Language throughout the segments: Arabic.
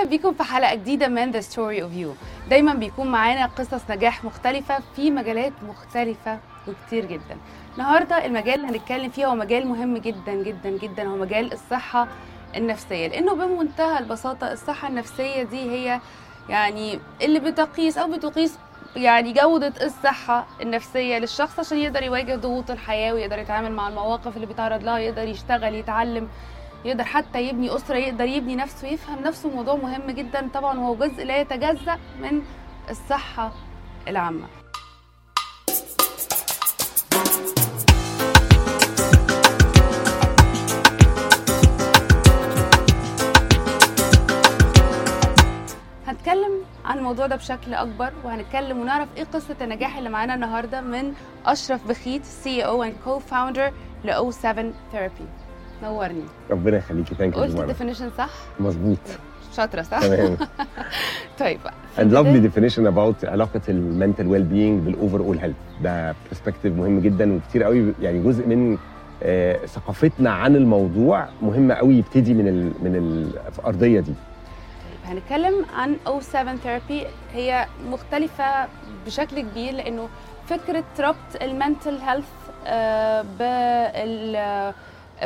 أهلا بيكم في حلقة جديدة من The Story of You دايما بيكون معانا قصص نجاح مختلفة في مجالات مختلفة وكتير جدا. النهارده المجال اللي هنتكلم فيه هو مجال مهم جدا جدا جدا هو مجال الصحة النفسية. لأنه بمنتهى البساطة الصحة النفسية دي هي يعني اللي بتقيس أو بتقيس يعني جودة الصحة النفسية للشخص عشان يقدر يواجه ضغوط الحياة ويقدر يتعامل مع المواقف اللي بيتعرض لها يقدر يشتغل يتعلم. يقدر حتى يبني أسرة يقدر يبني نفسه يفهم نفسه موضوع مهم جدا. طبعا وهو جزء لا يتجزأ من الصحة العامة. هنتكلم عن الموضوع ده بشكل أكبر وهنتكلم ونعرف إيه قصة النجاح اللي معانا النهارده من أشرف بخيت CEO and co-founder ل O7 Therapy نورني. ربنا يخليكي. thank you قلت ال definition صح؟ مظبوط. شاطرة صح؟ تمام. طيب. Lovely البداية- definition about علاقة ال mental well-being بال overall health ده perspective مهم جدا وكتير قوي يعني جزء من آه، ثقافتنا عن الموضوع مهم قوي يبتدي من ال من الارضيه دي. هنتكلم عن O7 Therapy هي مختلفة بشكل كبير لأنه فكرة ربط ال mental health بال مو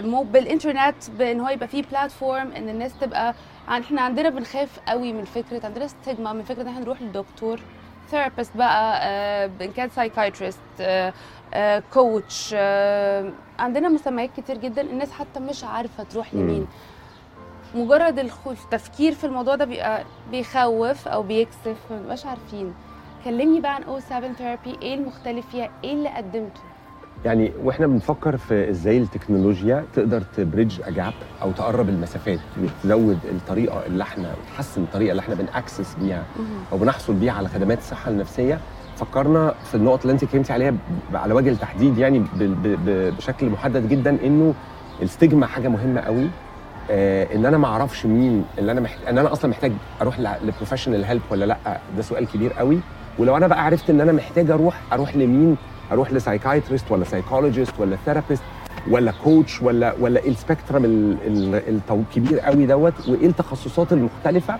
بالإنترنت بإن هو يبقى فيه platform إن الناس تبقى عن إحنا عندنا بنخاف قوي من فكرة عندنا stigma من فكرة إن إحنا نروح للدكتور therapist بقى آه، إن كان psychiatrist coach عندنا مسميات كتير جدا الناس حتى مش عارفة تروح. لمين. مجرد الخوف التفكير في الموضوع ده بيبقى بيخوف أو بيكسف ما بنبقاش عارفين. كلمني بقى عن O7 Therapy إيه المختلف فيها؟ إيه اللي قدمته؟ يعني وإحنا بنفكر في إزاي التكنولوجيا تقدر ت bridge a gap أو تقرب المسافات وتزود الطريقة اللي إحنا وتحسن الطريقة اللي إحنا بن access بيها أو بنحصل بيها على خدمات الصحه النفسيه فكرنا في النقط اللي أنت اتكلمتي عليها على وجه التحديد يعني بشكل محدد جدا إنه ال stigma حاجة مهمة قوي. آه إن أنا ما أعرفش مين اللي أنا محتاج إن أنا أصلا محتاج أروح ل professional help ولا لأ؟ ده سؤال كبير قوي. ولو أنا بقى عرفت إن أنا محتاج أروح أروح لمين؟ أروح ل psychiatrist ولا psychologist ولا therapist ولا coach ولا ولا إيه ال spectrum الكبير قوي دوت وإيه التخصصات المختلفة.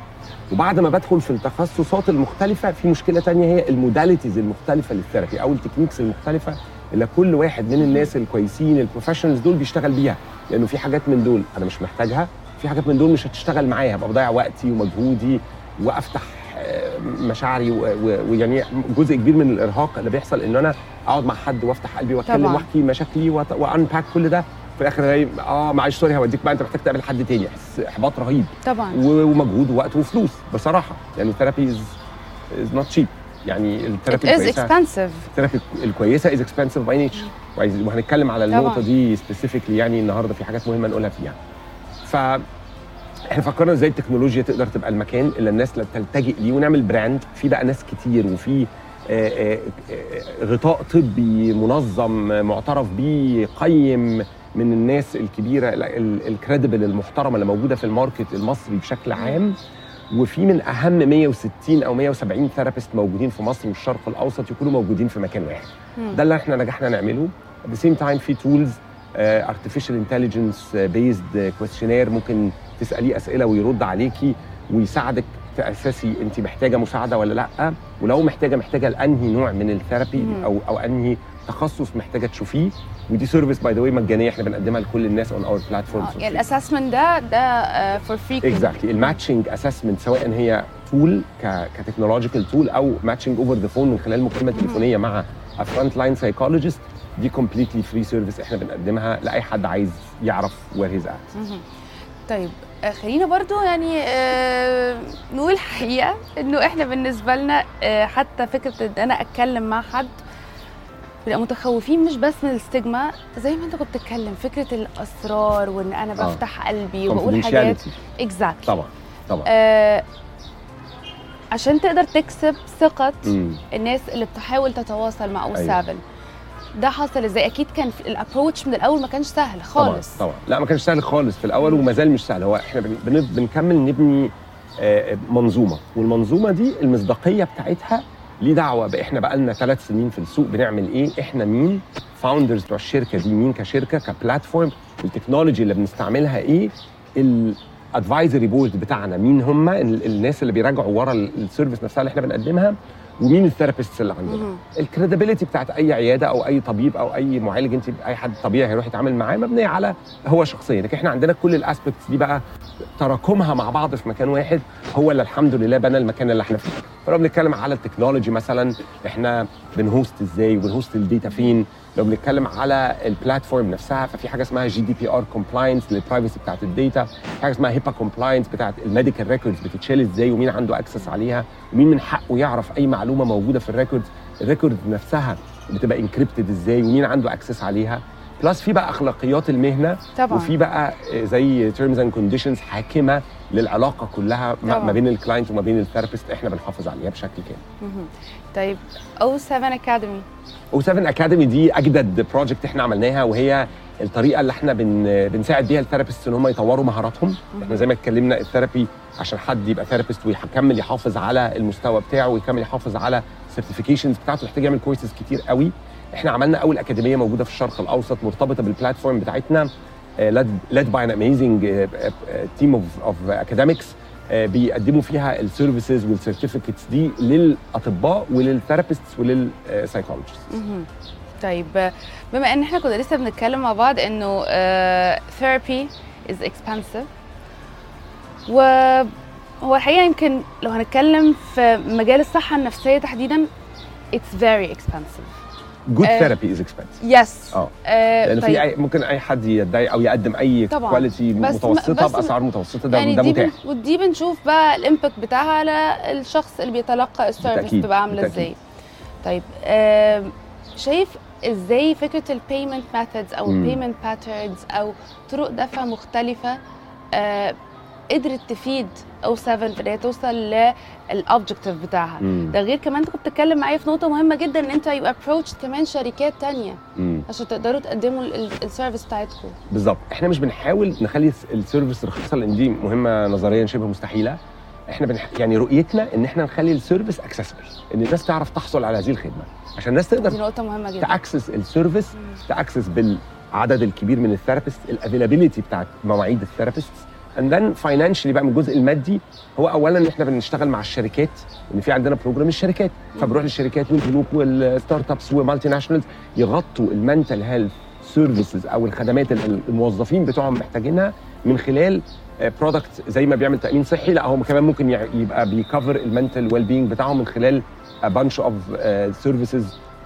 وبعد ما بدخل في التخصصات المختلفة في مشكلة تانية هي ال modalities المختلفة لل therapy أو ال techniques المختلفة اللي كل واحد من الناس الكويسين ال professionals دول بيشتغل بيها. لأنه في حاجات من دول أنا مش محتاجها في حاجات من دول مش هتشتغل معايا هبقى بضيع وقتي ومجهودي وأفتح آه، مشاعري ويعني جزء كبير من الإرهاق اللي بيحصل إن أنا اقعد مع حد وافتح قلبي واتكلم. واحكي مشاكلي و unpack كل ده. في الآخر آه معلش sorry هوديك بقى أنت محتاج تقابل حد تاني. إحباط رهيب. طبعا. ومجهود ووقت وفلوس. بصراحة يعني ال therapy is is not cheap يعني ال therapy الكويسه expensive. ال therapy الكويسة is expensive by nature وهنتكلم على النقطة طبعاً. دي specifically يعني النهارده في حاجات مهمة نقولها فيها. ف إحنا فكرنا إزاي التكنولوجيا تقدر تبقى المكان اللي الناس تلتجئ ليه ونعمل brand في بقى ناس كتير وفي غطاء طبي منظم آه، معترف بيه قيم من الناس الكبيرة ال credible المحترمة اللي موجودة في الماركت المصري بشكل عام. وفي من أهم 160 أو 170 therapist موجودين في مصر والشرق الأوسط يكونوا موجودين في مكان واحد. ده اللي إحنا نجحنا نعمله. At the same time في tools artificial intelligence based questionnaire ممكن تسأليه أسئلة ويرد عليكي ويساعدك t assess ي انت محتاجة مساعدة ولا لأ؟ ولو محتاجة محتاجة لأنهي نوع من ال therapy. أو أو أنهي تخصص محتاجة تشوفيه؟ ودي service by the way مجانية إحنا بنقدمها لكل الناس on our platforms آه، يعني ال assessment ده ده for free exactly ال matching assessment سواء هي tool ك technological tool أو matching over the phone من خلال مكالمه تليفونية مع front line psychologist دي completely free service إحنا بنقدمها لأي حد عايز يعرف where he's at. طيب خلينا برضو يعني آه، نقول الحقيقة إنه إحنا بالنسبة لنا آه، حتى فكرة إن أنا أتكلم مع حد بنبقى متخوفين مش بس من ال stigma زي ما أنت كنت بتتكلم فكرة الأسرار وإن أنا آه. بفتح قلبي وبقول حاجات. exactly طبعا طبعا آه عشان تقدر تكسب ثقة. الناس اللي بتحاول تتواصل مع أو أيوة. 7 ده حصل إزاي؟ أكيد كان ال approach من الأول ما كانش سهل طبعا خالص. طبعا. لا ما كانش سهل خالص. في الأول وما زال مش سهل. هو إحنا بن- بن- بنكمل نبني آه، منظومة. والمنظومة دي المصداقية بتاعتها ليه دعوة بقى؟ إحنا بقى لنا ثلاث سنين في السوق بنعمل إيه؟ إحنا مين؟ founders بتوع الشركة دي. مين كشركة؟ ك platform ال technology اللي بنستعملها إيه؟ ال ال advisory board بتاعنا. مين هم ال- الناس اللي بيراجعوا ورا ال- ال service نفسها اللي إحنا بنقدمها؟ ومين ال therapists اللي عندنا. ال credibility بتاعت أي عيادة أو أي طبيب أو أي معالج انت أي حد طبيعي هيروح يتعامل معاه مبنيه على هو شخصيا لكن إحنا عندنا كل ال aspects دي بقى تراكمها مع بعض في مكان واحد هو اللي الحمد لله بنى المكان اللي إحنا فيه. فلو بنتكلم على ال technology مثلا إحنا بن host إزاي وبن host ال data فين؟ لو بنتكلم على ال platform نفسها ففي حاجة اسمها GDPR compliance لل privacy بتاعت ال data في حاجة اسمها HIPAA compliance بتاعت ال medical records بتتشال إزاي ومين عنده access عليها ومين من حقه يعرف أي معلومة موجودة في ال records ال record نفسها بتبقى encrypted إزاي ومين عنده access عليها. plus في بقى أخلاقيات المهنة طبعا. وفي بقى زي terms and conditions حاكمة للعلاقة كلها ما طبعاً. ما بين ال client وما بين ال therapist إحنا بنحافظ عليها بشكل كامل. طيب O7 Academy. O7 Academy دي أجدد project إحنا عملناها وهي الطريقة اللي إحنا بن بنساعد بيها ال therapist إن هم يطوروا مهاراتهم. إحنا زي ما اتكلمنا ال therapy عشان حد يبقى therapist ويكمل يحافظ على المستوى بتاعه ويكمل يحافظ على ال certifications بتاعته يحتاج يعمل كورسز كتير قوي. إحنا عملنا أول أكاديمية موجودة في الشرق الأوسط مرتبطة بال platform بتاعتنا led by an amazing uh, uh, team of, of academics بيقدموا فيها ال services وال certificates دي للأطباء ولل therapists ولل psychologist. طيب بما إن إحنا كنا لسه بنتكلم مع بعض إنه therapy is expensive وهو الحقيقة يمكن لو هنتكلم في مجال الصحة النفسية تحديدا it's very expensive good آه، therapy is expensive yes آه لأن في أي ممكن أي حد يدعي أو يقدم أي. quality متوسطة بأسعار متوسطة ده يعني ده متاح. ودي بنشوف بقى ال impact بتاعها على الشخص اللي بيتلقى ال service بتبقى عامله. إزاي طيب آم، شايف إزاي فكرة ال payment methods أو. ال payment patterns أو طرق دفع مختلفة آه، قدرت تفيد O7 في ان هي توصل لل objective بتاعها. مم. ده غير كمان أنت كنت بتتكلم معايا في نقطة مهمة جدا إن أنت you approach كمان شركات تانية مم. عشان تقدروا تقدموا ال service بتاعتكم. بالظبط. إحنا مش بنحاول نخلي الس- ال service رخيصه لأن دي مهمة نظريا شبه مستحيلة. إحنا بنح... يعني رؤيتنا إن إحنا نخلي ال service accessible إن الناس تعرف تحصل على هذه الخدمة. عشان الناس دي تقدر نقطة مهمة جدا. ت access ال service ت access بالعدد الكبير من ال therapist ال availability بتاعت مواعيد ال therapist and then financially بقى من الجزء المادي هو اولا إحنا بنشتغل مع الشركات إن في عندنا program الشركات فبنروح للشركات والبنوك وال startups و multinationals يغطوا ال mental health services أو الخدمات اللي الموظفين بتوعهم محتاجينها من خلال product زي ما بيعمل تأمين صحي. لا هو كمان ممكن يبقى بي cover ال mental well-being بتاعهم من خلال of uh, services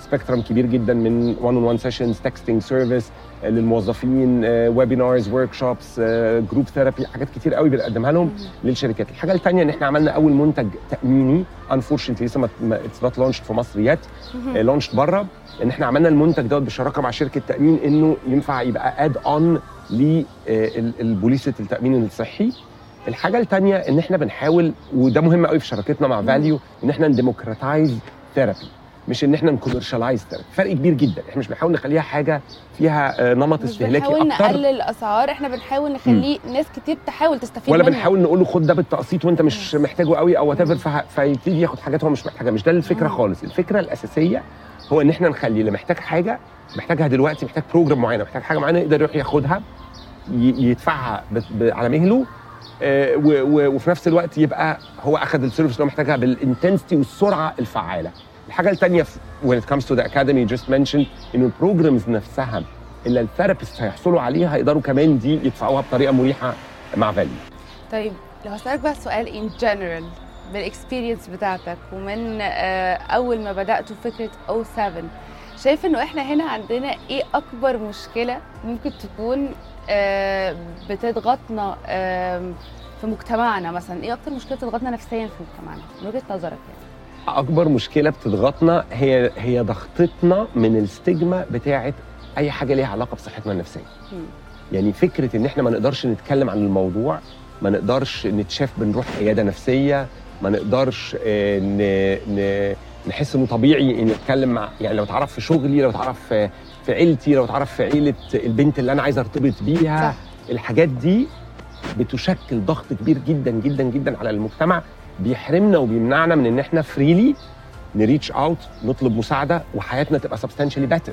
spectrum كبير جدا من 1 on 1 sessions texting service للموظفين webinars workshops group therapy حاجات كتير قوي بنقدمها لهم للشركات. الحاجة الثانية إن إحنا عملنا أول منتج تأميني. unfortunately لسه ما it's not launched في مصر yet launched بره إن إحنا عملنا المنتج دوت بالشراكه مع شركة تأمين إنه ينفع يبقى add-on للبوليسه التأمين الصحي. الحاجة الثانية إن إحنا بنحاول وده مهم قوي في شراكتنا مع فاليو إن إحنا ن democratize therapy مش إن إحنا ن commercialize فرق كبير جدا. إحنا مش بنحاول نخليها حاجة فيها آه، نمط مش استهلاكي بنحاول أكتر. نقلل الأسعار إحنا بنحاول نخليه ناس كتير تحاول تستفيد ولا منه. بنحاول نقول له خد ده بالتقسيط وأنت مش. محتاجه قوي أو whatever فيبتدي ياخد حاجات هو مش محتاجها. مش ده الفكرة. خالص. الفكرة الأساسية هو إن إحنا نخلي اللي محتاج حاجة محتاجها دلوقتي محتاج program معينة محتاج حاجة معينة يقدر يروح ياخدها يدفعها على مهله آه، وفي نفس الوقت يبقى هو اخذ ال service اللي هو محتاجها بال intensity والسرعة الفعالة. الحاجة الثانية when it comes to the academy you just mentioned إنه ال programs نفسها اللي ال therapists هيحصلوا عليها هيقدروا كمان دي يدفعوها بطريقة مريحة مع فاليو طيب لو هسألك بقى سؤال in general بال experience بتاعتك ومن آه، أول ما بدأتوا فكرة O7 شايف إنه إحنا هنا عندنا إيه أكبر مشكلة ممكن تكون آه، بتضغطنا في مجتمعنا مثلا؟ إيه أكتر مشكلة بتضغطنا نفسيا في مجتمعنا؟ من وجهة نظرك يعني. أكبر مشكلة بتضغطنا هي هي ضغطتنا من ال stigma بتاعة أي حاجة ليها علاقة بصحتنا النفسية. يعني فكرة إن إحنا ما نقدرش نتكلم عن الموضوع ما نقدرش نتشاف بنروح عيادة نفسية ما نقدرش آه،. نحس إنه طبيعي ان نتكلم مع يعني لو اتعرف في شغلي لو اتعرف في في عيلتي لو اتعرف في عيلة البنت اللي أنا عايز أرتبط بيها صح. الحاجات دي بتشكل ضغط كبير جدا جدا جدا على المجتمع بيحرمنا وبيمنعنا من إن إحنا فريلي ن reach out نطلب مساعدة وحياتنا تبقى substantially better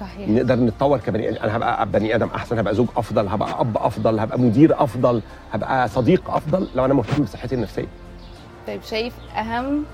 صحيح. نقدر نتطور كبني آدم. أنا هبقى بني آدم أحسن هبقى زوج أفضل هبقى أب أفضل هبقى مدير أفضل هبقى صديق أفضل لو أنا مهتم بصحتي النفسية. طيب شايف أهم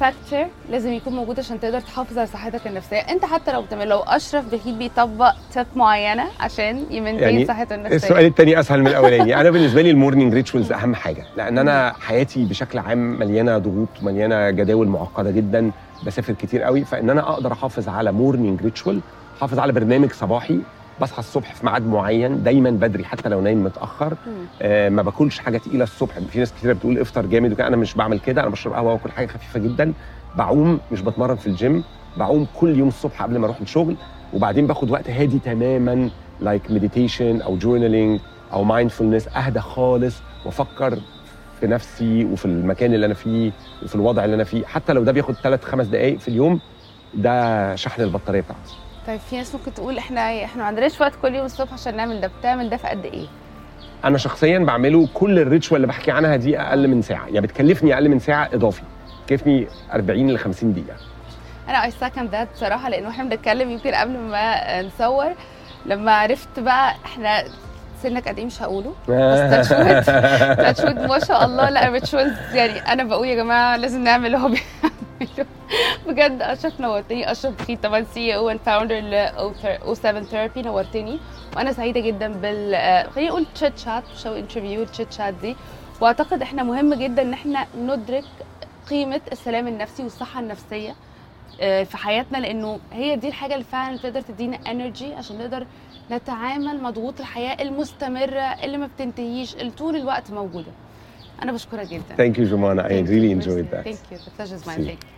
factor لازم يكون موجود عشان تقدر تحافظ على صحتك النفسية. انت حتى لو بتعمل لو أشرف بخيت بيطبق تip معينة عشان ي maintain يعني صحته النفسية. السؤال الثاني أسهل من الأولاني. أنا بالنسبة لي ال morning rituals أهم حاجة لأن أنا حياتي بشكل عام مليانة ضغوط مليانة جداول معقدة جدا بسافر كتير قوي. فإن أنا أقدر أحافظ على morning ritual أحافظ على برنامج صباحي بصحى الصبح في ميعاد معين دايما بدري حتى لو نايم متأخر. آه ما باكلش حاجة تقيلة الصبح. في ناس كتير بتقول إفطر جامد وكده. أنا مش بعمل كده. أنا بشرب قهوة وأكل حاجة خفيفة جدا. بعوم مش بتمرن في الجيم. بعوم كل يوم الصبح قبل ما أروح الشغل. وبعدين باخد وقت هادي تماما like meditation أو journaling أو mindfulness أهدى خالص وأفكر في نفسي وفي المكان اللي أنا فيه وفي الوضع اللي أنا فيه. حتى لو ده بياخد ثلاث خمس دقائق في اليوم ده شحن البطارية بتاعتي. طيب في ناس ممكن تقول إحنا إحنا ما عندناش وقت كل يوم الصبح عشان نعمل ده بتعمل ده في قد إيه؟ أنا شخصيا بعمله كل ال ritual اللي بحكي عنها دي أقل من ساعة يعني بتكلفني أقل من ساعة إضافي بتكلفني 40 ل 50 دقيقة. أنا I second that بصراحة لأنه إحنا بنتكلم يمكن قبل ما نصور لما عرفت بقى إحنا سنك قد إيه مش هقوله بس touch wood touch wood ما شاء الله لا rituals يعني أنا بقول يا جماعة لازم نعمل اللي هو بجد أشرف نورتني أشرف بخيت طبعا CEO وال founder ل O7 Therapy نورتني. وأنا سعيدة جدا بال خليني أقول chit chat مش interview ال chit chat دي. وأعتقد إحنا مهم جدا إن إحنا ندرك قيمة السلام النفسي والصحة النفسية آه، في حياتنا لأنه هي دي الحاجة اللي فعلا تقدر تدينا energy عشان نقدر نتعامل مع ضغوط الحياة المستمرة اللي ما بتنتهيش اللي طول الوقت موجودة. أنا بشكرك جدا. Thank you Jumana I really enjoyed that. Thank you. The pleasure is mine. Thank you.